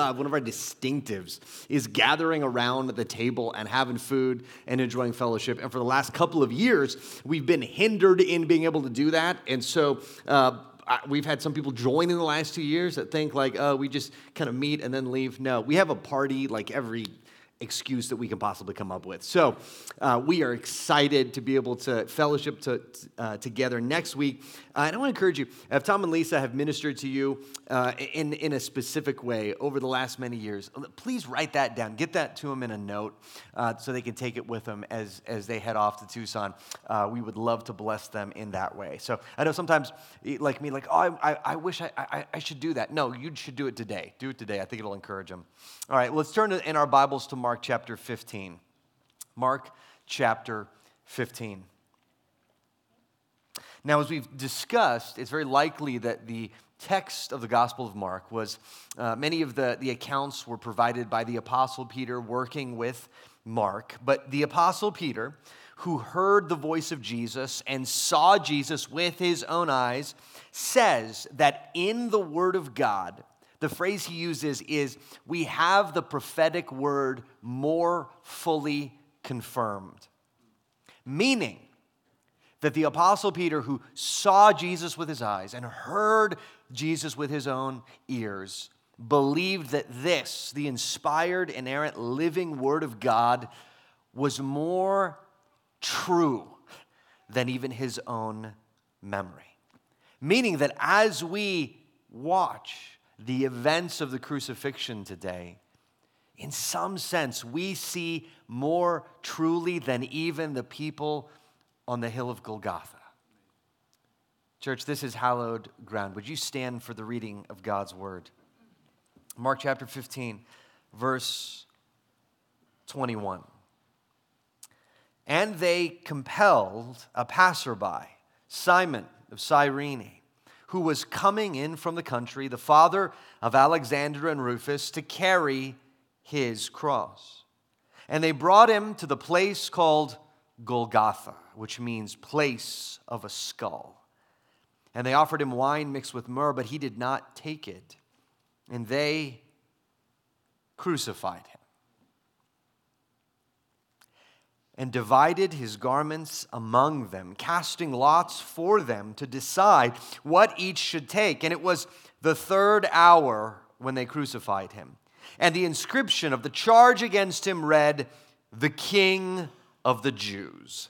love, one of our distinctives, is gathering around the table and having food and enjoying fellowship. And for the last couple of years, we've been hindered in being able to do that. And so, uh, we've had some people join in the last two years that think like, oh, we just kind of meet and then leave. No, we have a party like every excuse that we can possibly come up with. So uh, we are excited to be able to fellowship to, uh, together next week. Uh, and I want to encourage you, if Tom and Lisa have ministered to you uh, in, in a specific way over the last many years, please write that down. Get that to them in a note uh, so they can take it with them as, as they head off to Tucson. Uh, we would love to bless them in that way. So I know sometimes, like me, like, oh, I, I wish I, I, I should do that. No, you should do it today. Do it today. I think it'll encourage them. All right, let's turn in our Bibles to Mark. Chapter 15. Mark chapter 15. Now, as we've discussed, it's very likely that the text of the Gospel of Mark was uh, many of the, the accounts were provided by the Apostle Peter working with Mark. But the Apostle Peter, who heard the voice of Jesus and saw Jesus with his own eyes, says that in the Word of God, the phrase he uses is, We have the prophetic word more fully confirmed. Meaning that the Apostle Peter, who saw Jesus with his eyes and heard Jesus with his own ears, believed that this, the inspired, inerrant, living Word of God, was more true than even his own memory. Meaning that as we watch the events of the crucifixion today, in some sense, we see more truly than even the people on the hill of Golgotha. Church, this is hallowed ground. Would you stand for the reading of God's word? Mark chapter 15, verse 21. And they compelled a passerby, Simon of Cyrene who was coming in from the country, the father of Alexander and Rufus, to carry his cross. And they brought him to the place called Golgotha, which means place of a skull. And they offered him wine mixed with myrrh, but he did not take it. And they crucified him. And divided his garments among them, casting lots for them to decide what each should take. And it was the third hour when they crucified him. And the inscription of the charge against him read, The King of the Jews.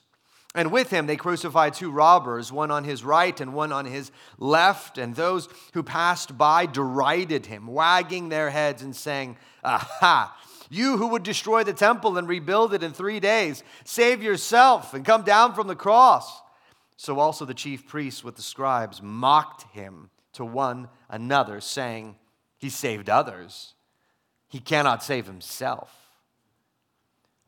And with him they crucified two robbers, one on his right and one on his left. And those who passed by derided him, wagging their heads and saying, Aha! You who would destroy the temple and rebuild it in three days, save yourself and come down from the cross. So also the chief priests with the scribes mocked him to one another, saying, He saved others, he cannot save himself.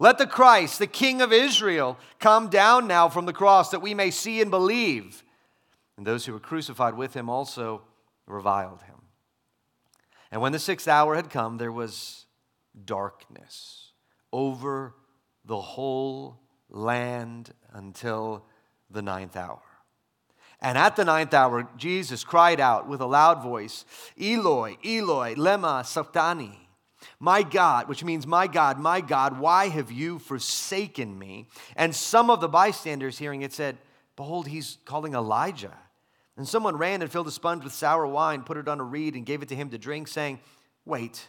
Let the Christ, the King of Israel, come down now from the cross that we may see and believe. And those who were crucified with him also reviled him. And when the sixth hour had come, there was darkness over the whole land until the ninth hour. And at the ninth hour, Jesus cried out with a loud voice, Eloi, Eloi, lema sabachthani. My God, which means, My God, my God, why have you forsaken me? And some of the bystanders hearing it said, Behold, he's calling Elijah. And someone ran and filled a sponge with sour wine, put it on a reed, and gave it to him to drink, saying, Wait,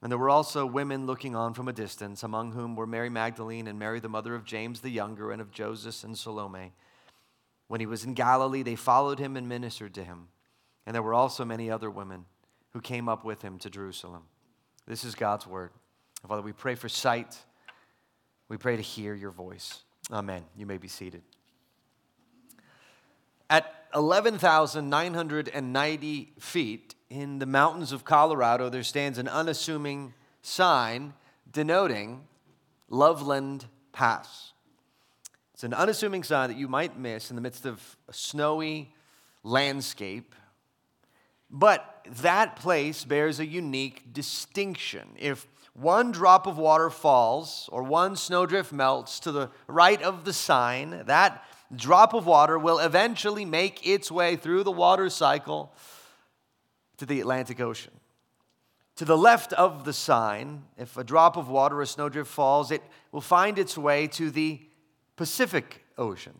And there were also women looking on from a distance, among whom were Mary Magdalene and Mary, the mother of James the younger, and of Joseph and Salome. When he was in Galilee, they followed him and ministered to him. And there were also many other women who came up with him to Jerusalem. This is God's word. Father, we pray for sight. We pray to hear your voice. Amen. You may be seated. At 11,990 feet, in the mountains of Colorado, there stands an unassuming sign denoting Loveland Pass. It's an unassuming sign that you might miss in the midst of a snowy landscape. But that place bears a unique distinction. If one drop of water falls or one snowdrift melts to the right of the sign, that drop of water will eventually make its way through the water cycle to the Atlantic Ocean. To the left of the sign, if a drop of water, a snowdrift falls, it will find its way to the Pacific Ocean.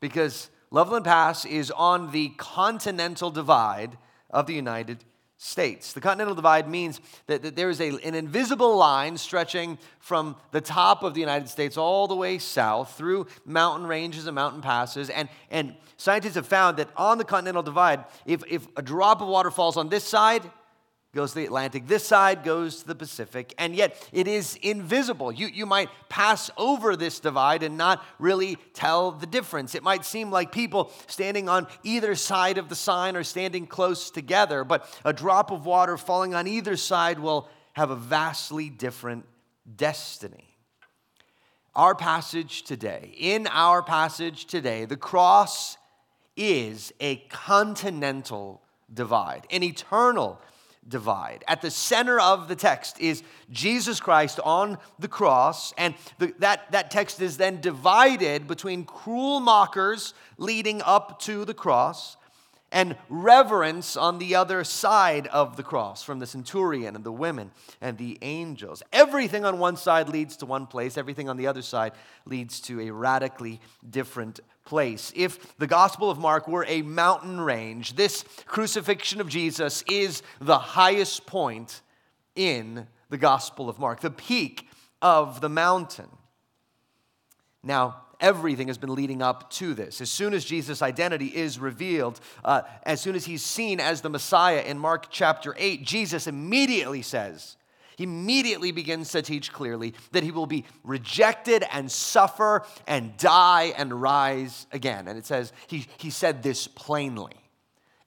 Because Loveland Pass is on the continental divide of the United States. The Continental Divide means that, that there is a, an invisible line stretching from the top of the United States all the way south through mountain ranges and mountain passes. And, and scientists have found that on the Continental Divide, if, if a drop of water falls on this side, goes to the Atlantic. This side goes to the Pacific, and yet it is invisible. You, you might pass over this divide and not really tell the difference. It might seem like people standing on either side of the sign are standing close together, but a drop of water falling on either side will have a vastly different destiny. Our passage today, in our passage today, the cross is a continental divide, an eternal divide. At the center of the text is Jesus Christ on the cross, and the, that, that text is then divided between cruel mockers leading up to the cross and reverence on the other side of the cross from the centurion and the women and the angels. Everything on one side leads to one place, everything on the other side leads to a radically different place. If the Gospel of Mark were a mountain range, this crucifixion of Jesus is the highest point in the Gospel of Mark, the peak of the mountain. Now, everything has been leading up to this. As soon as Jesus' identity is revealed, uh, as soon as he's seen as the Messiah in Mark chapter 8, Jesus immediately says, he immediately begins to teach clearly that he will be rejected and suffer and die and rise again. And it says, he, he said this plainly.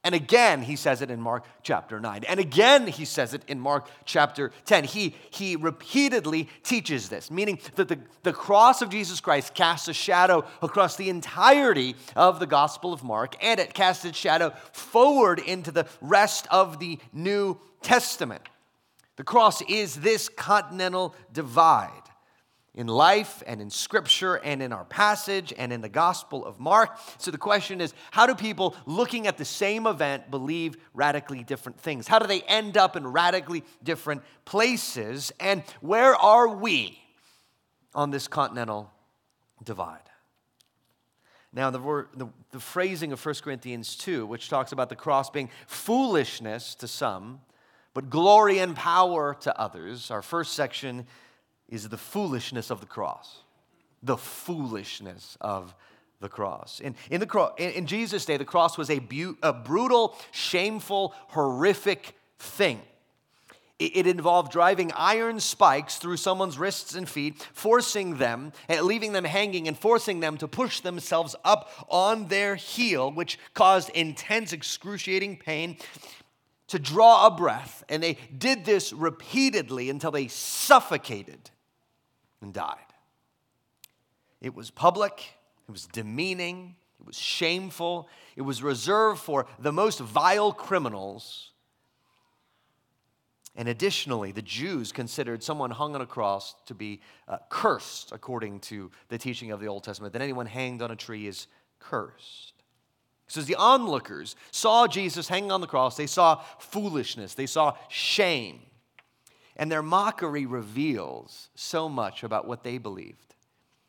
And again, he says it in Mark chapter 9. And again, he says it in Mark chapter 10. He, he repeatedly teaches this, meaning that the, the cross of Jesus Christ casts a shadow across the entirety of the Gospel of Mark, and it casts its shadow forward into the rest of the New Testament. The cross is this continental divide in life and in scripture and in our passage and in the Gospel of Mark. So the question is how do people looking at the same event believe radically different things? How do they end up in radically different places? And where are we on this continental divide? Now, the, the, the phrasing of 1 Corinthians 2, which talks about the cross being foolishness to some, but glory and power to others, our first section is the foolishness of the cross. The foolishness of the cross. In, in, the cro- in, in Jesus' day, the cross was a, bu- a brutal, shameful, horrific thing. It, it involved driving iron spikes through someone's wrists and feet, forcing them, eh, leaving them hanging, and forcing them to push themselves up on their heel, which caused intense, excruciating pain to draw a breath. And they did this repeatedly until they suffocated and died. It was public, it was demeaning, it was shameful, it was reserved for the most vile criminals. And additionally, the Jews considered someone hung on a cross to be uh, cursed, according to the teaching of the Old Testament, that anyone hanged on a tree is cursed. So as the onlookers saw Jesus hanging on the cross, they saw foolishness, they saw shame. And their mockery reveals so much about what they believed.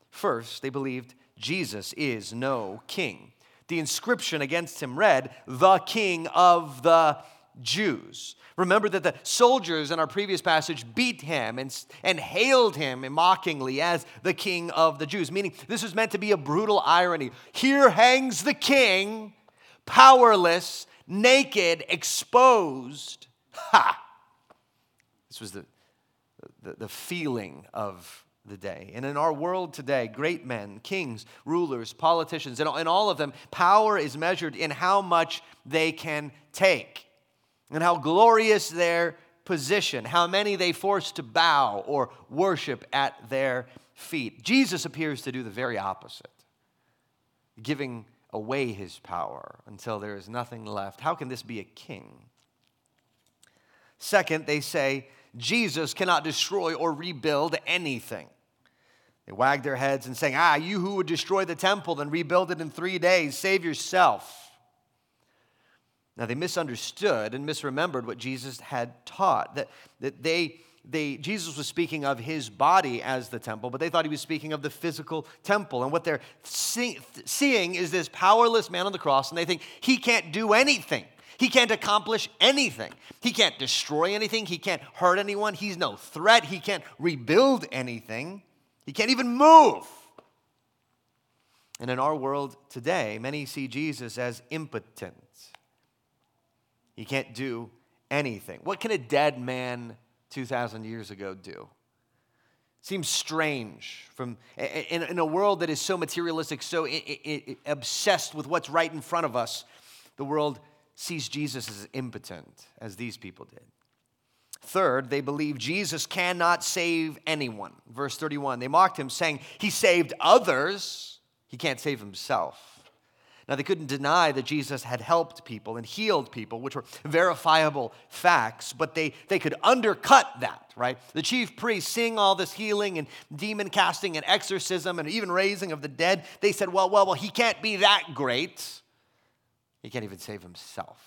First, they believed Jesus is no king. The inscription against him read, the king of the Jews. Remember that the soldiers in our previous passage beat him and, and hailed him mockingly as the king of the Jews, meaning this was meant to be a brutal irony. Here hangs the king, powerless, naked, exposed. Ha! This was the, the, the feeling of the day. And in our world today, great men, kings, rulers, politicians, and all of them, power is measured in how much they can take and how glorious their position, how many they force to bow or worship at their feet. Jesus appears to do the very opposite, giving away his power until there is nothing left. How can this be a king? Second, they say Jesus cannot destroy or rebuild anything. They wag their heads and saying, Ah, you who would destroy the temple and rebuild it in three days, save yourself. Now, they misunderstood and misremembered what Jesus had taught. That, that they, they, Jesus was speaking of his body as the temple, but they thought he was speaking of the physical temple. And what they're see, seeing is this powerless man on the cross, and they think he can't do anything. He can't accomplish anything. He can't destroy anything. He can't hurt anyone. He's no threat. He can't rebuild anything. He can't even move. And in our world today, many see Jesus as impotent. He can't do anything. What can a dead man 2,000 years ago do? Seems strange from in, in a world that is so materialistic, so obsessed with what's right in front of us. The world sees Jesus as impotent, as these people did. Third, they believe Jesus cannot save anyone. Verse 31, they mocked him, saying, He saved others, he can't save himself. Now, they couldn't deny that Jesus had helped people and healed people, which were verifiable facts, but they, they could undercut that, right? The chief priests, seeing all this healing and demon casting and exorcism and even raising of the dead, they said, well, well, well, he can't be that great. He can't even save himself.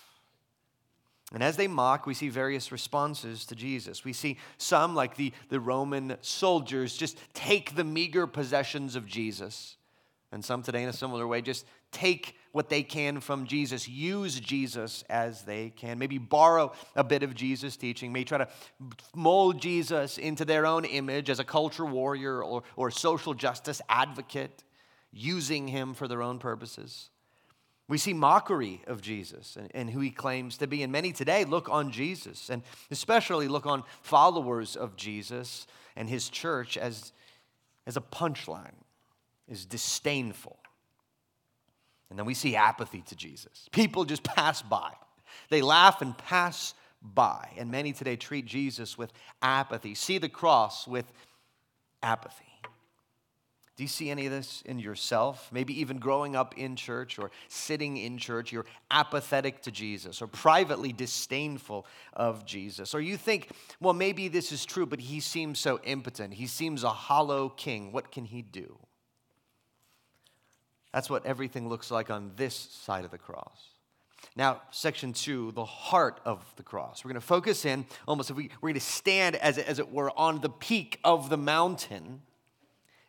And as they mock, we see various responses to Jesus. We see some, like the, the Roman soldiers, just take the meager possessions of Jesus. And some today, in a similar way, just take what they can from Jesus, use Jesus as they can, maybe borrow a bit of Jesus' teaching, maybe try to mold Jesus into their own image as a culture warrior or, or social justice advocate, using him for their own purposes. We see mockery of Jesus and, and, who he claims to be. And many today look on Jesus, and especially look on followers of Jesus and his church as, as a punchline, is disdainful. And then we see apathy to Jesus. People just pass by. They laugh and pass by. And many today treat Jesus with apathy, see the cross with apathy. Do you see any of this in yourself? Maybe even growing up in church or sitting in church, you're apathetic to Jesus or privately disdainful of Jesus. Or you think, well, maybe this is true, but he seems so impotent. He seems a hollow king. What can he do? That's what everything looks like on this side of the cross. Now, section two, the heart of the cross. We're going to focus in almost, if we, we're going to stand as, as it were on the peak of the mountain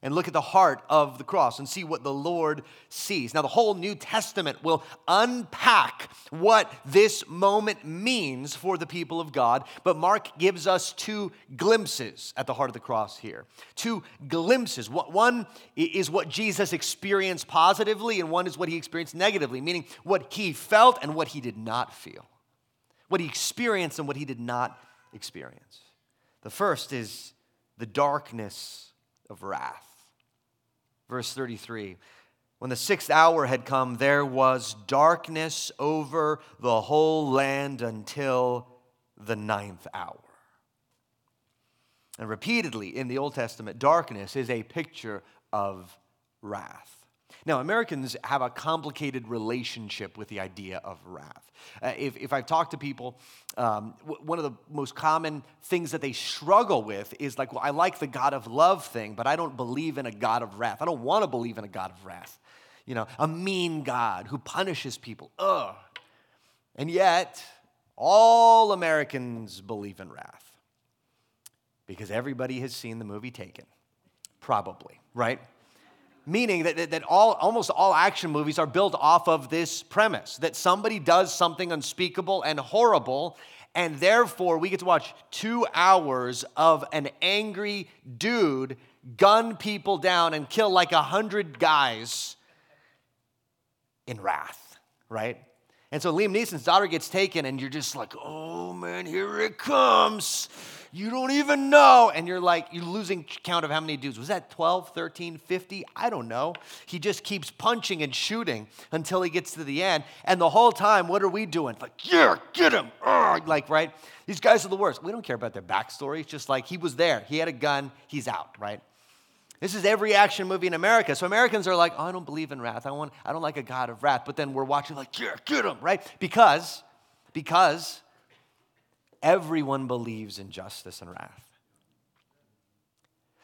and look at the heart of the cross and see what the Lord sees. Now, the whole New Testament will unpack what this moment means for the people of God, but Mark gives us two glimpses at the heart of the cross here. Two glimpses. One is what Jesus experienced positively, and one is what he experienced negatively, meaning what he felt and what he did not feel, what he experienced and what he did not experience. The first is the darkness of wrath. Verse 33 When the sixth hour had come, there was darkness over the whole land until the ninth hour. And repeatedly in the Old Testament, darkness is a picture of wrath. Now, Americans have a complicated relationship with the idea of wrath. Uh, if, if I've talked to people, um, w- one of the most common things that they struggle with is like, well, I like the God of love thing, but I don't believe in a God of wrath. I don't want to believe in a God of wrath. You know, a mean God who punishes people. Ugh. And yet, all Americans believe in wrath because everybody has seen the movie Taken. Probably, right? Meaning that, that, all, almost all action movies are built off of this premise that somebody does something unspeakable and horrible, and therefore we get to watch two hours of an angry dude gun people down and kill like a hundred guys in wrath, right? And so Liam Neeson's daughter gets taken, and you're just like, oh man, here it comes. You don't even know. And you're like, you're losing count of how many dudes. Was that 12, 13, 50? I don't know. He just keeps punching and shooting until he gets to the end. And the whole time, what are we doing? Like, yeah, get him. Like, right? These guys are the worst. We don't care about their backstory. It's just like he was there. He had a gun. He's out, right? This is every action movie in America. So Americans are like, oh, I don't believe in wrath. I, want, I don't like a God of wrath. But then we're watching like, yeah, get him, right? Because, because everyone believes in justice and wrath.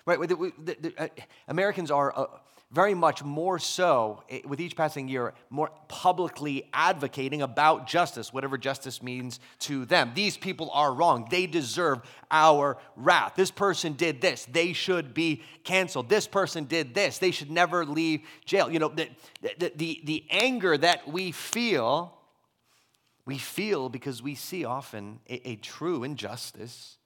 Right? The, the, the, uh, Americans are uh, very much more so, eh, with each passing year, more publicly advocating about justice, whatever justice means to them. These people are wrong. They deserve our wrath. This person did this. They should be canceled. This person did this. They should never leave jail. You know, the, the, the, the anger that we feel, we feel because we see often a, a true injustice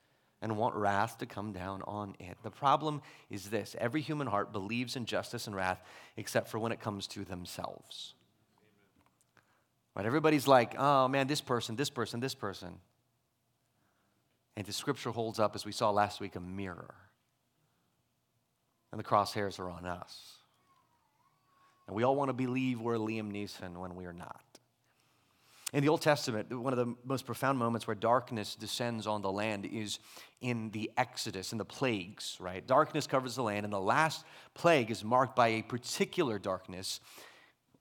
and want wrath to come down on it. The problem is this every human heart believes in justice and wrath except for when it comes to themselves. Right? Everybody's like, oh man, this person, this person, this person. And the scripture holds up, as we saw last week, a mirror. And the crosshairs are on us. And we all want to believe we're Liam Neeson when we are not. In the Old Testament, one of the most profound moments where darkness descends on the land is in the Exodus, in the plagues, right? Darkness covers the land, and the last plague is marked by a particular darkness.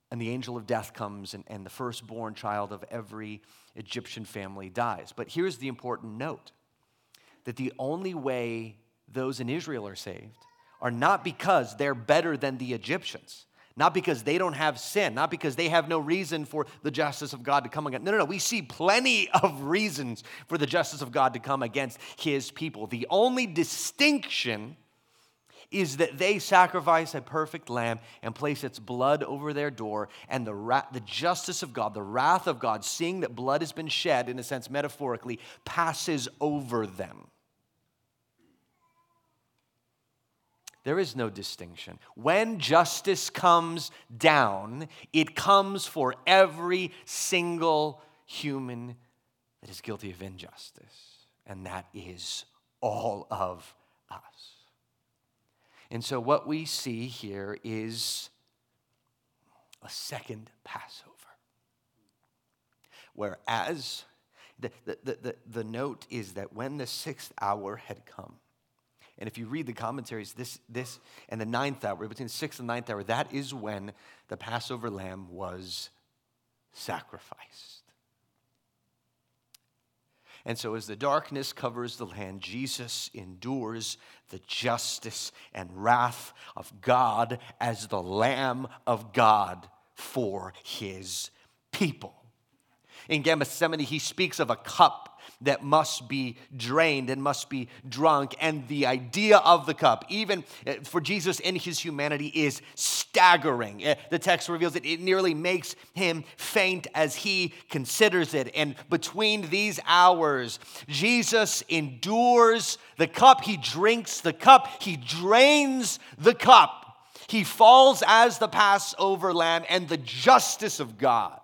And the angel of death comes, and, and the firstborn child of every Egyptian family dies. But here's the important note that the only way those in Israel are saved are not because they're better than the Egyptians. Not because they don't have sin, not because they have no reason for the justice of God to come against. No, no, no. We see plenty of reasons for the justice of God to come against his people. The only distinction is that they sacrifice a perfect lamb and place its blood over their door, and the, ra- the justice of God, the wrath of God, seeing that blood has been shed, in a sense metaphorically, passes over them. There is no distinction. When justice comes down, it comes for every single human that is guilty of injustice, and that is all of us. And so, what we see here is a second Passover. Whereas the, the, the, the, note is that when the sixth hour had come, and if you read the commentaries, this, this and the ninth hour, between the sixth and ninth hour, that is when the Passover lamb was sacrificed. And so, as the darkness covers the land, Jesus endures the justice and wrath of God as the Lamb of God for his people. In Gethsemane, he speaks of a cup that must be drained and must be drunk. And the idea of the cup, even eh, for Jesus in his humanity, is staggering. Eh, the text reveals that it nearly makes him faint as he considers it. And between these hours, Jesus endures the cup, he drinks the cup, he drains the cup. He falls as the Passover lamb, and the justice of God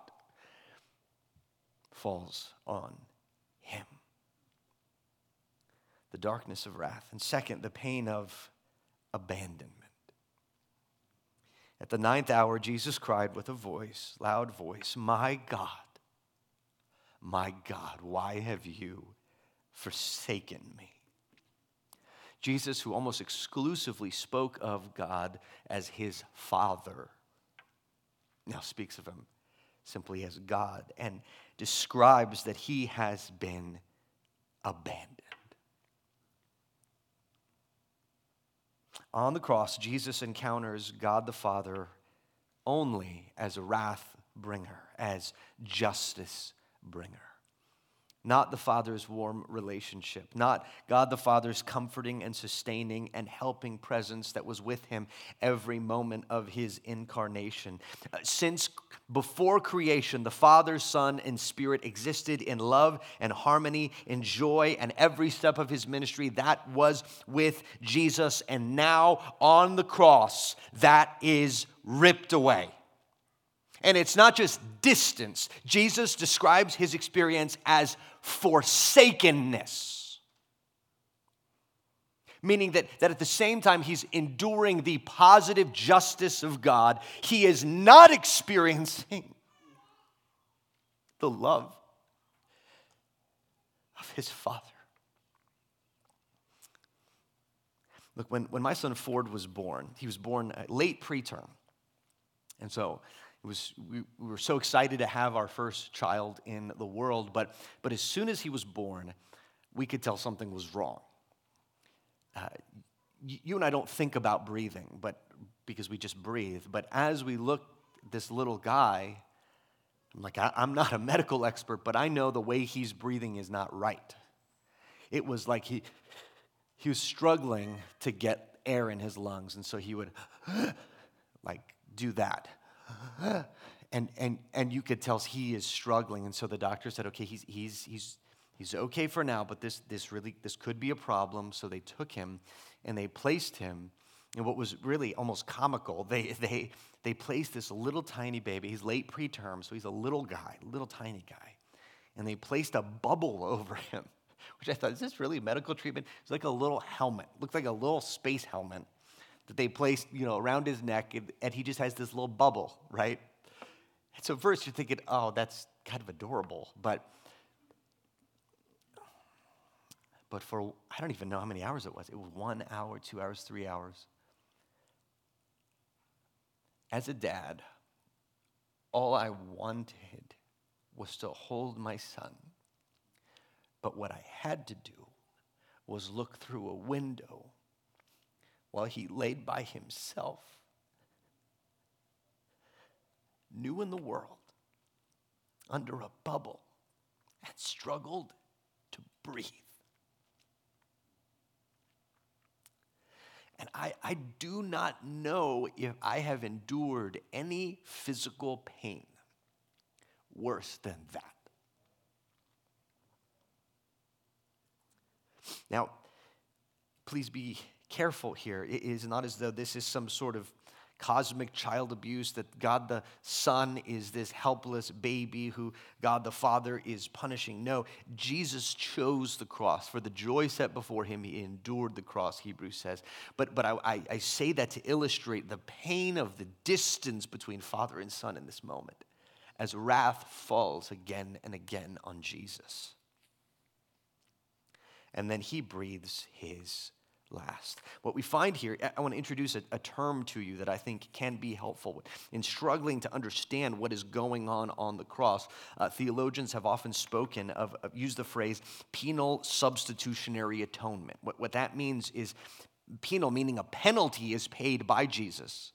falls on the darkness of wrath. And second, the pain of abandonment. At the ninth hour, Jesus cried with a voice, loud voice, My God, my God, why have you forsaken me? Jesus, who almost exclusively spoke of God as his Father, now speaks of him simply as God and describes that he has been abandoned. On the cross, Jesus encounters God the Father only as a wrath bringer, as justice bringer not the Father's warm relationship, not God the Father's comforting and sustaining and helping presence that was with him every moment of his incarnation. Uh, since before creation, the Father, Son, and Spirit existed in love and harmony, in joy, and every step of his ministry that was with Jesus. And now on the cross, that is ripped away. And it's not just distance. Jesus describes his experience as forsakenness. Meaning that, that at the same time he's enduring the positive justice of God, he is not experiencing the love of his Father. Look, when, when my son Ford was born, he was born uh, late preterm. And so it was, we, we, were so excited to have our first child in the world, but, but as soon as he was born, we could tell something was wrong. Uh, you and I don't think about breathing, but because we just breathe. But as we look this little guy, I'm like, I, I'm not a medical expert, but I know the way he's breathing is not right. It was like he, he was struggling to get air in his lungs, and so he would like do that. And, and, and you could tell he is struggling. And so the doctor said, okay, he's, he's, he's, he's okay for now, but this, this really, this could be a problem. So they took him and they placed him and what was really almost comical, they, they, they placed this little tiny baby. He's late preterm, so he's a little guy, little tiny guy. And they placed a bubble over him, which I thought, is this really medical treatment? It's like a little helmet, looked like a little space helmet that they placed, you know, around his neck, and, and he just has this little bubble, right? And so first you're thinking, oh, that's kind of adorable, but but for I don't even know how many hours it was. It was one hour, two hours, three hours. As a dad, all I wanted was to hold my son. But what I had to do was look through a window while he laid by himself, new in the world, under a bubble, and struggled to breathe. And I, I do not know if I have endured any physical pain worse than that. Now, please be careful here. It is not as though this is some sort of cosmic child abuse, that God the Son is this helpless baby who God the Father is punishing. No, Jesus chose the cross. For the joy set before him, he endured the cross, Hebrews says. But, but I, I, say that to illustrate the pain of the distance between Father and Son in this moment as wrath falls again and again on Jesus. And then he breathes his last. What we find here, I want to introduce a, a, term to you that I think can be helpful in struggling to understand what is going on on the cross. Uh, theologians have often spoken of, of, used the phrase penal substitutionary atonement. What, what that means is penal, meaning a penalty is paid by Jesus,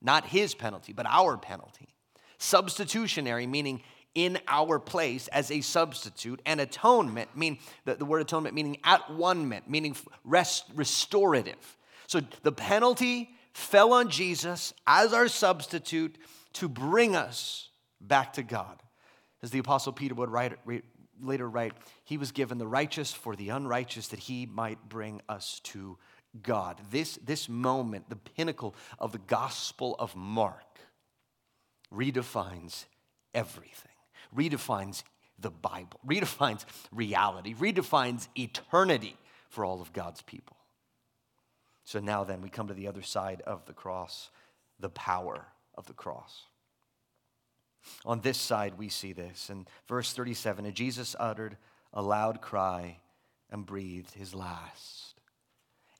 not his penalty, but our penalty. Substitutionary, meaning in our place as a substitute, and atonement, mean the, the word atonement meaning at one meaning rest, restorative. So the penalty fell on Jesus as our substitute to bring us back to God. As the Apostle Peter would write, later write, he was given the righteous for the unrighteous that he might bring us to God. This, this moment, the pinnacle of the Gospel of Mark, redefines everything redefines the Bible, redefines reality, redefines eternity for all of God's people. So now then, we come to the other side of the cross, the power of the cross. On this side, we see this. In verse 37, and Jesus uttered a loud cry and breathed his last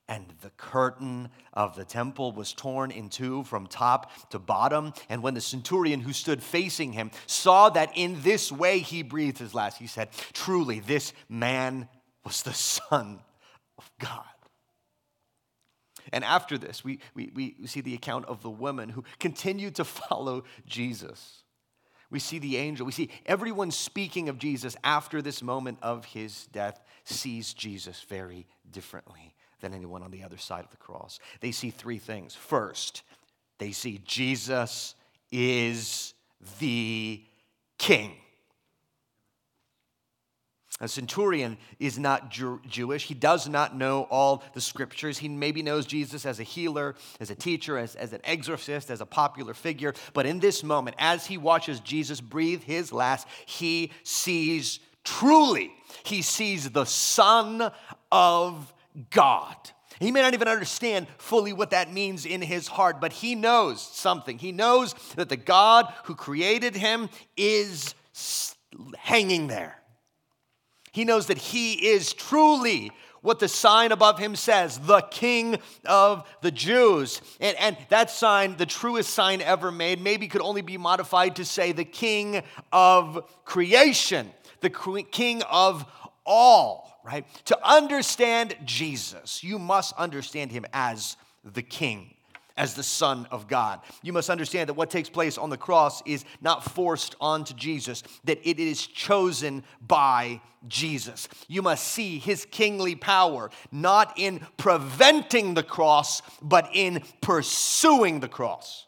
and the curtain of the temple was torn in two from top to bottom. And when the centurion who stood facing him saw that in this way he breathed his last, he said, Truly, this man was the Son of God. And after this, we, we, we see the account of the woman who continued to follow Jesus. We see the angel. We see everyone speaking of Jesus after this moment of his death sees Jesus very differently than anyone on the other side of the cross. They see three things. First, they see Jesus is the king. A centurion is not Jew- Jewish. He does not know all the scriptures. He maybe knows Jesus as a healer, as a teacher, as, as an exorcist, as a popular figure. But in this moment, as he watches Jesus breathe his last, he sees truly, he sees the Son of God. He may not even understand fully what that means in his heart, but he knows something. He knows that the God who created him is hanging there. He knows that he is truly what the sign above him says the King of the Jews. And, and that sign, the truest sign ever made, maybe could only be modified to say the King of creation, the King of all, right? To understand Jesus, you must understand him as the King as the Son of God. You must understand that what takes place on the cross is not forced onto Jesus, that it is chosen by Jesus. You must see his kingly power not in preventing the cross, but in pursuing the cross.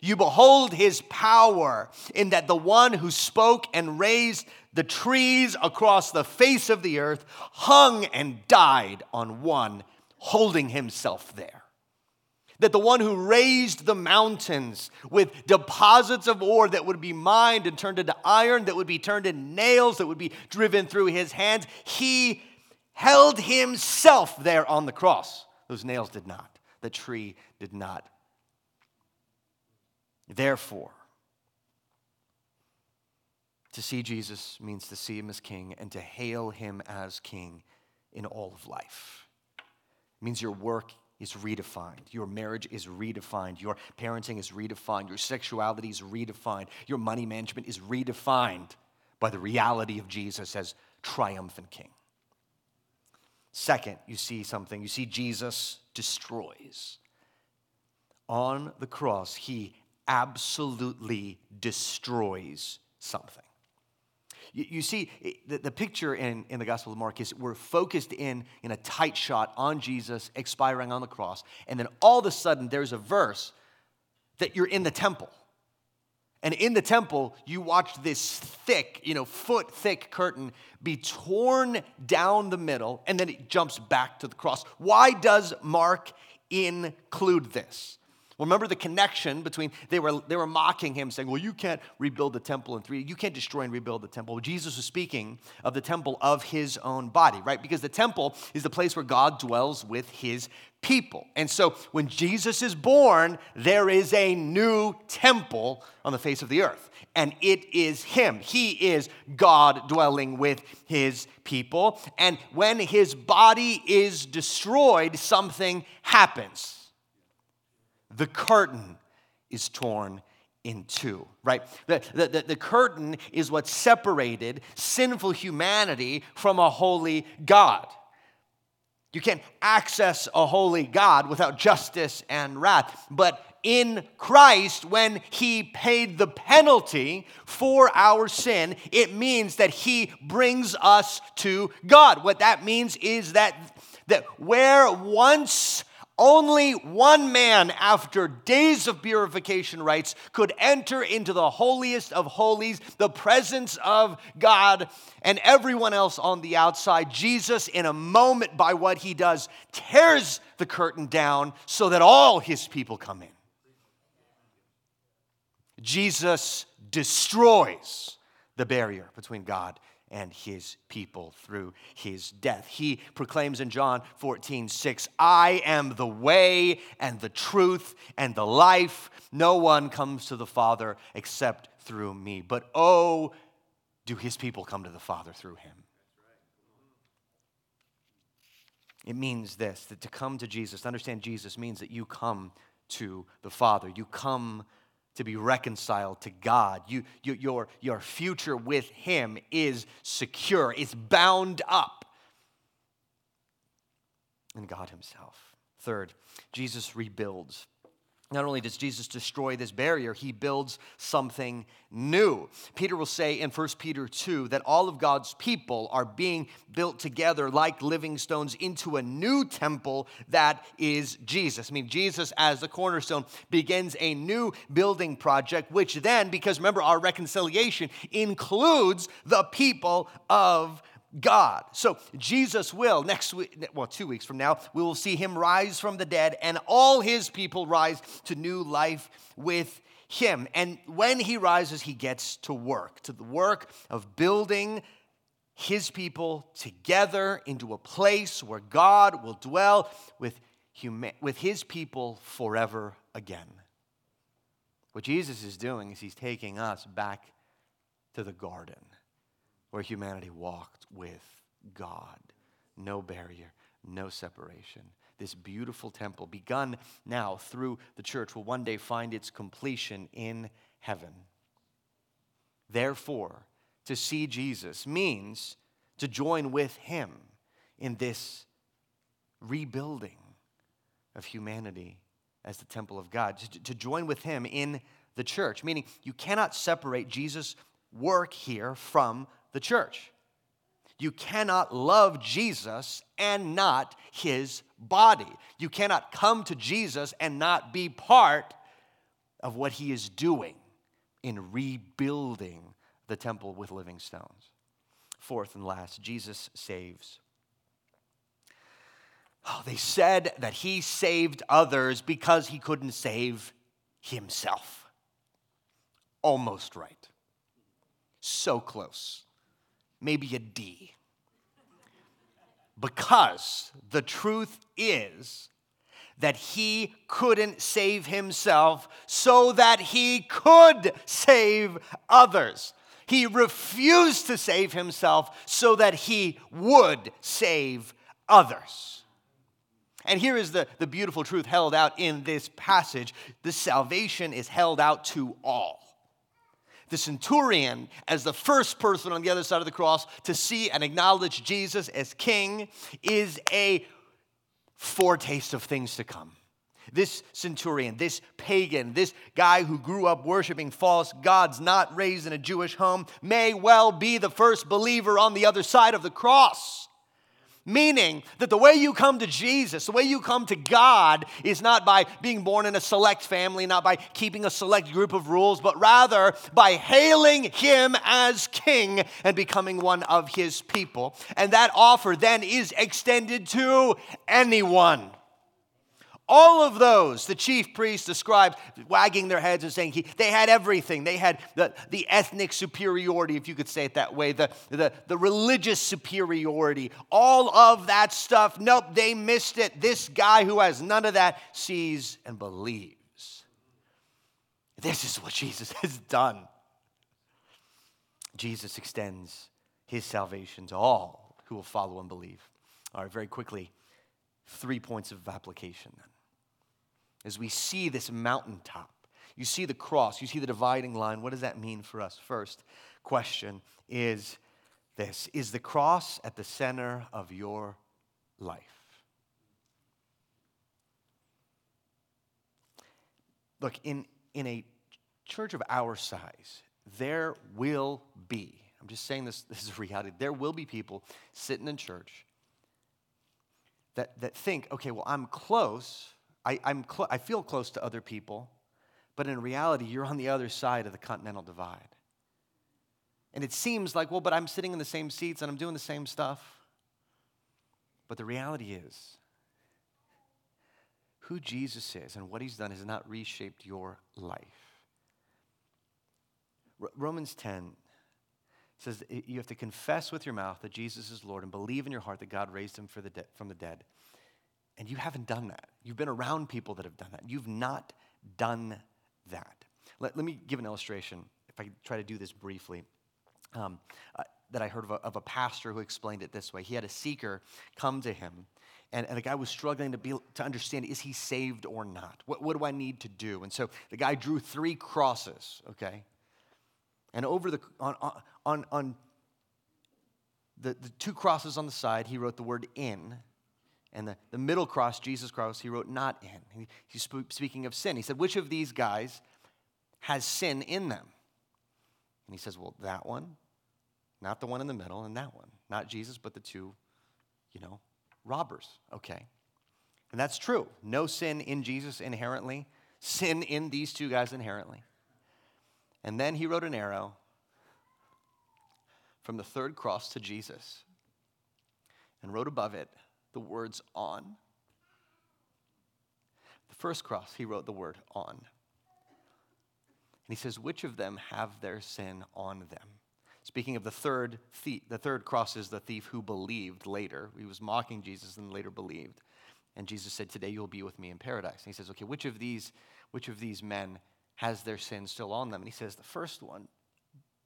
You behold his power in that the one who spoke and raised the trees across the face of the earth hung and died on one, holding himself there. That the one who raised the mountains with deposits of ore that would be mined and turned into iron, that would be turned into nails, that would be driven through his hands, he held himself there on the cross. Those nails did not, the tree did not. Therefore, to see Jesus means to see him as king and to hail him as king in all of life. It means your work is redefined. Your marriage is redefined. Your parenting is redefined. Your sexuality is redefined. Your money management is redefined by the reality of Jesus as triumphant king. Second, you see something. You see Jesus destroys. On the cross, he absolutely destroys something. You, you see, the, the picture in, in the Gospel of Mark is we're focused in, in a tight shot on Jesus expiring on the cross. And then all of a sudden, there's a verse that you're in the temple. And in the temple, you watch this thick, you know, foot thick curtain be torn down the middle, and then it jumps back to the cross. Why does Mark include this? Remember the connection between, they were, they were mocking him, saying, Well, you can't rebuild the temple in three, you can't destroy and rebuild the temple. Jesus was speaking of the temple of his own body, right? Because the temple is the place where God dwells with his people. And so when Jesus is born, there is a new temple on the face of the earth. And it is him. He is God dwelling with his people. And when his body is destroyed, something happens the curtain is torn in two, right? The, the, the, curtain is what separated sinful humanity from a holy God. You can't access a holy God without justice and wrath. But in Christ, when He paid the penalty for our sin, it means that He brings us to God. What that means is that, that where once only one man, after days of purification rites, could enter into the holiest of holies, the presence of God, and everyone else on the outside. Jesus, in a moment, by what he does, tears the curtain down so that all his people come in. Jesus destroys the barrier between God and his people through his death. He proclaims in John 14, 6, I am the way and the truth and the life. No one comes to the Father except through me. But oh, do his people come to the Father through him. It means this that to come to Jesus, to understand Jesus, means that you come to the Father. You come to be reconciled to God. You, you, your, your future with Him is secure, it's bound up in God Himself. Third, Jesus rebuilds not only does Jesus destroy this barrier, he builds something new. Peter will say in 1 Peter 2 that all of God's people are being built together like living stones into a new temple that is Jesus. I mean, Jesus, as the cornerstone, begins a new building project, which then, because remember, our reconciliation includes the people of God. So Jesus will, next week, well, two weeks from now, we will see him rise from the dead and all his people rise to new life with him. And when he rises, he gets to work, to the work of building his people together into a place where God will dwell with, huma- with his people forever again. What Jesus is doing is he's taking us back to the garden where humanity walked with God. No barrier, no separation. This beautiful temple, begun now through the church, will one day find its completion in heaven. Therefore, to see Jesus means to join with him in this rebuilding of humanity as the temple of God, to, to join with him in the church, meaning you cannot separate Jesus' work here from the church. You cannot love Jesus and not his body. You cannot come to Jesus and not be part of what he is doing in rebuilding the temple with living stones. Fourth and last, Jesus saves. Oh, they said that he saved others because he couldn't save himself. Almost right. So close. Maybe a D. Because the truth is that he couldn't save himself so that he could save others. He refused to save himself so that he would save others. And here is the, the beautiful truth held out in this passage the salvation is held out to all. The centurion, as the first person on the other side of the cross to see and acknowledge Jesus as king, is a foretaste of things to come. This centurion, this pagan, this guy who grew up worshiping false gods, not raised in a Jewish home, may well be the first believer on the other side of the cross. Meaning that the way you come to Jesus, the way you come to God, is not by being born in a select family, not by keeping a select group of rules, but rather by hailing Him as King and becoming one of His people. And that offer then is extended to anyone. All of those, the chief priests, the scribes, wagging their heads and saying he, they had everything. They had the, the ethnic superiority, if you could say it that way, the, the, the religious superiority, all of that stuff. Nope, they missed it. This guy who has none of that sees and believes. This is what Jesus has done. Jesus extends his salvation to all who will follow and believe. All right, very quickly, three points of application then as we see this mountaintop. You see the cross, you see the dividing line. What does that mean for us? First question is this Is the cross at the center of your life? Look, in, in a church of our size, there will be, I'm just saying this, this is a reality, there will be people sitting in church that, that think, okay, well, I'm close I, I'm cl- I feel close to other people, but in reality, you're on the other side of the continental divide. And it seems like, well, but I'm sitting in the same seats and I'm doing the same stuff. But the reality is, who Jesus is and what he's done has not reshaped your life. R- Romans 10 says you have to confess with your mouth that Jesus is Lord and believe in your heart that God raised him the de- from the dead. And you haven't done that. You've been around people that have done that. You've not done that. Let, let me give an illustration, if I try to do this briefly, um, uh, that I heard of a, of a, pastor who explained it this way. He had a seeker come to him, and, and the guy was struggling to, be, to understand is he saved or not? What, what do I need to do? And so the guy drew three crosses, okay? And over the, on, on, on the, the two crosses on the side, he wrote the word in and the, the middle cross, Jesus cross, he wrote not in. He, he's speaking of sin. He said, which of these guys has sin in them? And he says, well, that one, not the one in the middle, and that one. Not Jesus, but the two, you know, robbers. Okay. And that's true. No sin in Jesus inherently, sin in these two guys inherently. And then he wrote an arrow from the third cross to Jesus and wrote above it, the words on. The first cross, he wrote the word on. And he says, Which of them have their sin on them? Speaking of the third thief, the third cross is the thief who believed later. He was mocking Jesus and later believed. And Jesus said, Today you'll be with me in paradise. And he says, Okay, which of these, which of these men has their sin still on them? And he says, The first one,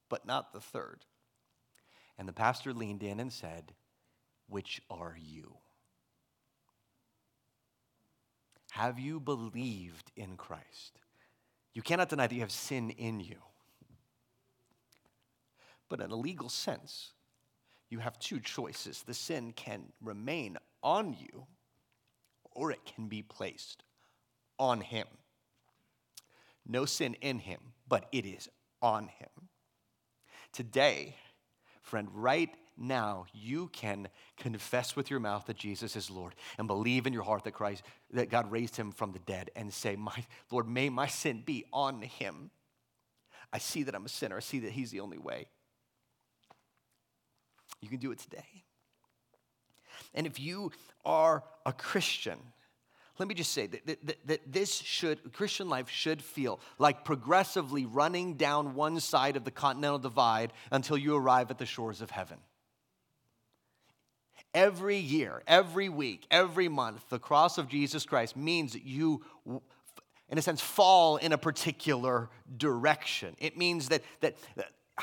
but not the third. And the pastor leaned in and said, Which are you? Have you believed in Christ? You cannot deny that you have sin in you. But in a legal sense, you have two choices. The sin can remain on you, or it can be placed on him. No sin in him, but it is on him. Today, friend, right now you can confess with your mouth that Jesus is Lord and believe in your heart that Christ that God raised him from the dead and say, "My Lord, may my sin be on him. I see that I'm a sinner. I see that he's the only way." You can do it today. And if you are a Christian, let me just say that, that, that, this should, Christian life should feel like progressively running down one side of the continental divide until you arrive at the shores of heaven. Every year, every week, every month, the cross of Jesus Christ means that you, in a sense, fall in a particular direction. It means that, that,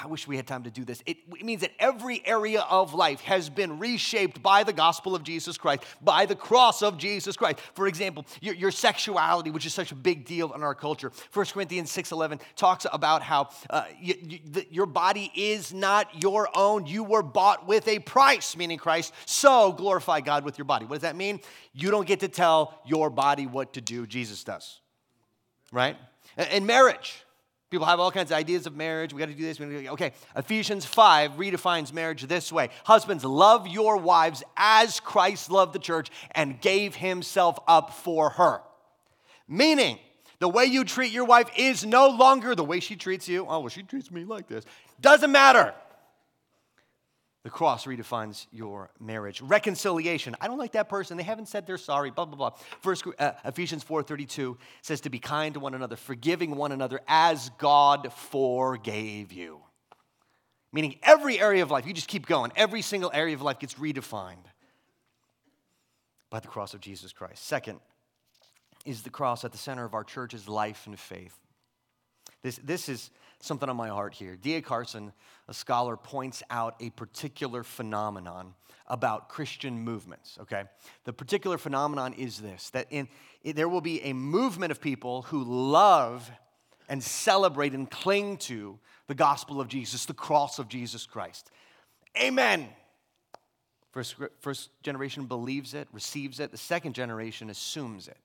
I wish we had time to do this. It, it, means that every area of life has been reshaped by the gospel of Jesus Christ, by the cross of Jesus Christ. For example, your, your sexuality, which is such a big deal in our culture. 1 Corinthians 6.11 talks about how uh, you, you, the, your body is not your own. You were bought with a price, meaning Christ. So glorify God with your body. What does that mean? You don't get to tell your body what to do. Jesus does. Right? In marriage, People have all kinds of ideas of marriage. We got to do this. We gotta do Okay, Ephesians 5 redefines marriage this way Husbands, love your wives as Christ loved the church and gave himself up for her. Meaning, the way you treat your wife is no longer the way she treats you. Oh, well, she treats me like this. Doesn't matter. The cross redefines your marriage. Reconciliation. I don't like that person. They haven't said they're sorry. Blah blah blah. First uh, Ephesians 4:32 says to be kind to one another, forgiving one another as God forgave you. Meaning every area of life, you just keep going. Every single area of life gets redefined by the cross of Jesus Christ. Second is the cross at the center of our church's life and faith. This, this is something on my heart here. D.A. Carson, a scholar, points out a particular phenomenon about Christian movements, okay? The particular phenomenon is this that in, there will be a movement of people who love and celebrate and cling to the gospel of Jesus, the cross of Jesus Christ. Amen. First, first generation believes it, receives it. The second generation assumes it.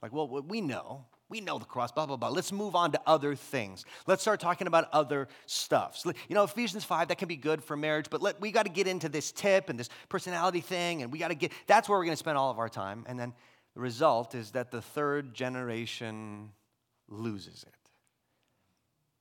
Like, well, we know. We know the cross, blah, blah, blah. Let's move on to other things. Let's start talking about other stuffs. You know, Ephesians 5, that can be good for marriage, but let, we got to get into this tip and this personality thing, and we got to get, that's where we're going to spend all of our time. And then the result is that the third generation loses it.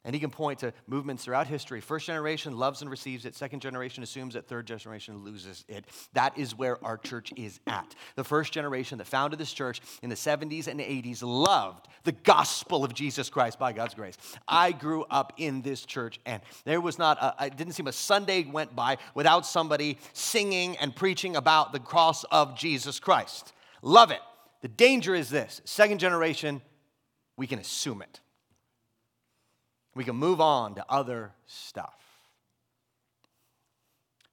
And he can point to movements throughout history. First generation loves and receives it. Second generation assumes it. Third generation loses it. That is where our church is at. The first generation that founded this church in the 70s and 80s loved the gospel of Jesus Christ by God's grace. I grew up in this church, and there was not, a, it didn't seem a Sunday went by without somebody singing and preaching about the cross of Jesus Christ. Love it. The danger is this second generation, we can assume it. We can move on to other stuff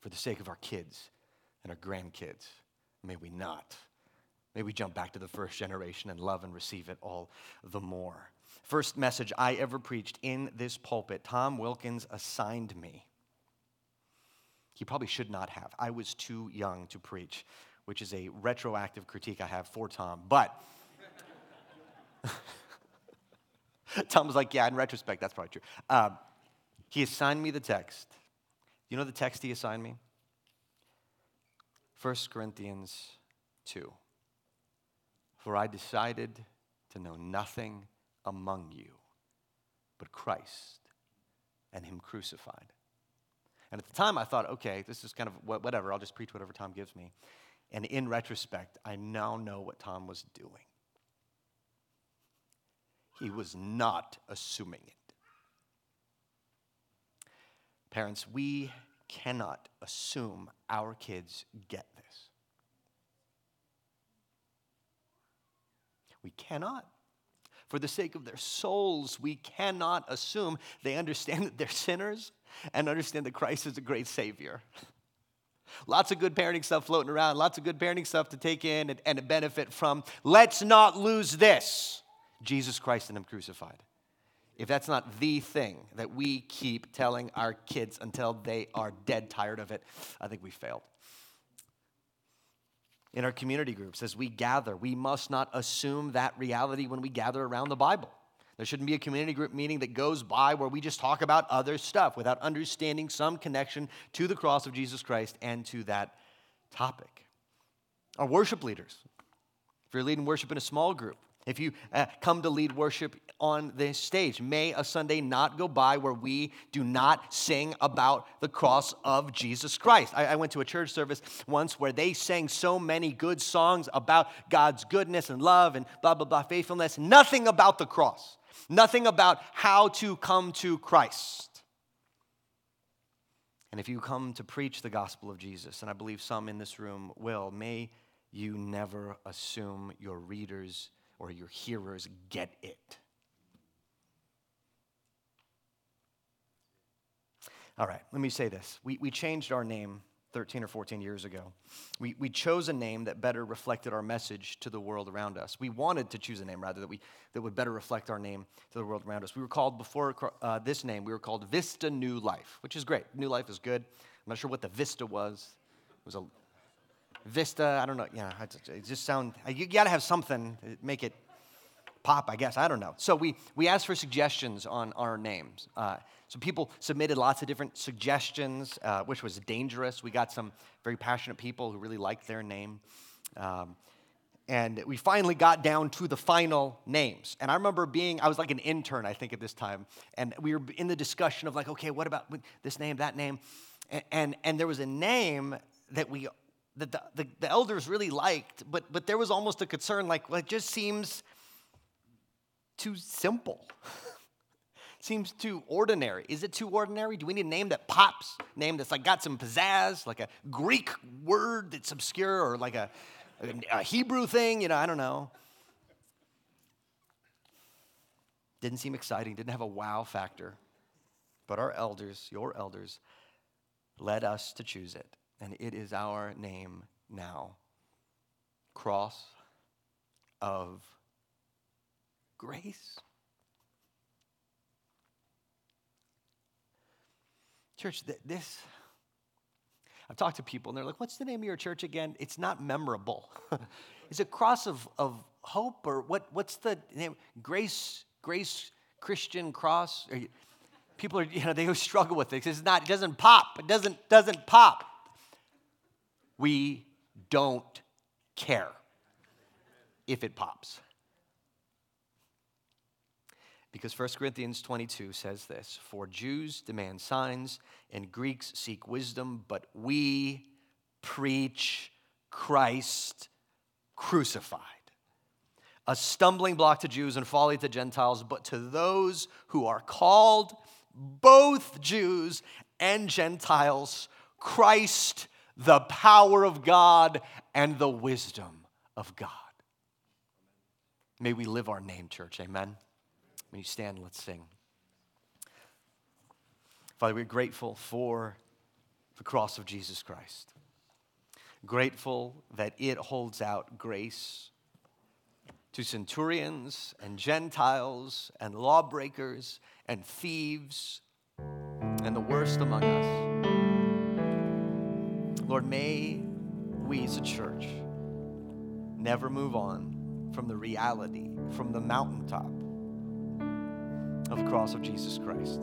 for the sake of our kids and our grandkids. May we not. May we jump back to the first generation and love and receive it all the more. First message I ever preached in this pulpit, Tom Wilkins assigned me. He probably should not have. I was too young to preach, which is a retroactive critique I have for Tom. But Tom was like, Yeah, in retrospect, that's probably true. Um, he assigned me the text. You know the text he assigned me? 1 Corinthians 2. For I decided to know nothing among you but Christ and Him crucified. And at the time, I thought, okay, this is kind of whatever, I'll just preach whatever Tom gives me. And in retrospect, I now know what Tom was doing. He was not assuming it. Parents, we cannot assume our kids get this. We cannot. For the sake of their souls, we cannot assume they understand that they're sinners and understand that Christ is a great Savior. Lots of good parenting stuff floating around, lots of good parenting stuff to take in and, and benefit from. Let's not lose this Jesus Christ and Him crucified. If that's not the thing that we keep telling our kids until they are dead tired of it, I think we failed. In our community groups, as we gather, we must not assume that reality when we gather around the Bible. There shouldn't be a community group meeting that goes by where we just talk about other stuff without understanding some connection to the cross of Jesus Christ and to that topic. Our worship leaders, if you're leading worship in a small group, if you uh, come to lead worship on this stage, may a Sunday not go by where we do not sing about the cross of Jesus Christ. I, I went to a church service once where they sang so many good songs about God's goodness and love and blah, blah, blah, faithfulness, nothing about the cross nothing about how to come to Christ. And if you come to preach the gospel of Jesus, and I believe some in this room will, may you never assume your readers or your hearers get it. All right, let me say this. We, we changed our name 13 or 14 years ago. We, we chose a name that better reflected our message to the world around us. We wanted to choose a name, rather, that, we, that would better reflect our name to the world around us. We were called, before uh, this name, we were called Vista New Life, which is great. New Life is good. I'm not sure what the Vista was. It was a Vista, I don't know. Yeah, it just sound, you gotta have something, to make it pop, I guess. I don't know. So we, we asked for suggestions on our names. Uh, so people submitted lots of different suggestions, uh, which was dangerous. We got some very passionate people who really liked their name. Um, and we finally got down to the final names. And I remember being, I was like an intern, I think, at this time. And we were in the discussion of like, okay, what about this name, that name? And, and, and there was a name that we, that the, the, the, elders really liked, but, but there was almost a concern like, well, it just seems too simple. Seems too ordinary. Is it too ordinary? Do we need a name that pops? Name that's like got some pizzazz, like a Greek word that's obscure, or like a, a, a Hebrew thing? You know, I don't know. Didn't seem exciting, didn't have a wow factor. But our elders, your elders, led us to choose it. And it is our name now Cross of Grace. Church, this, I've talked to people and they're like, what's the name of your church again? It's not memorable. Is it Cross of, of Hope or what, what's the name? Grace, Grace Christian Cross? People are, you know, they struggle with it. It's not, it doesn't pop. It doesn't, doesn't pop. We don't care if it pops. Because 1 Corinthians 22 says this For Jews demand signs and Greeks seek wisdom, but we preach Christ crucified. A stumbling block to Jews and folly to Gentiles, but to those who are called, both Jews and Gentiles, Christ, the power of God and the wisdom of God. May we live our name, church. Amen. When you stand, let's sing. Father, we're grateful for the cross of Jesus Christ. Grateful that it holds out grace to centurions and Gentiles and lawbreakers and thieves and the worst among us. Lord, may we as a church never move on from the reality, from the mountaintop of the cross of Jesus Christ.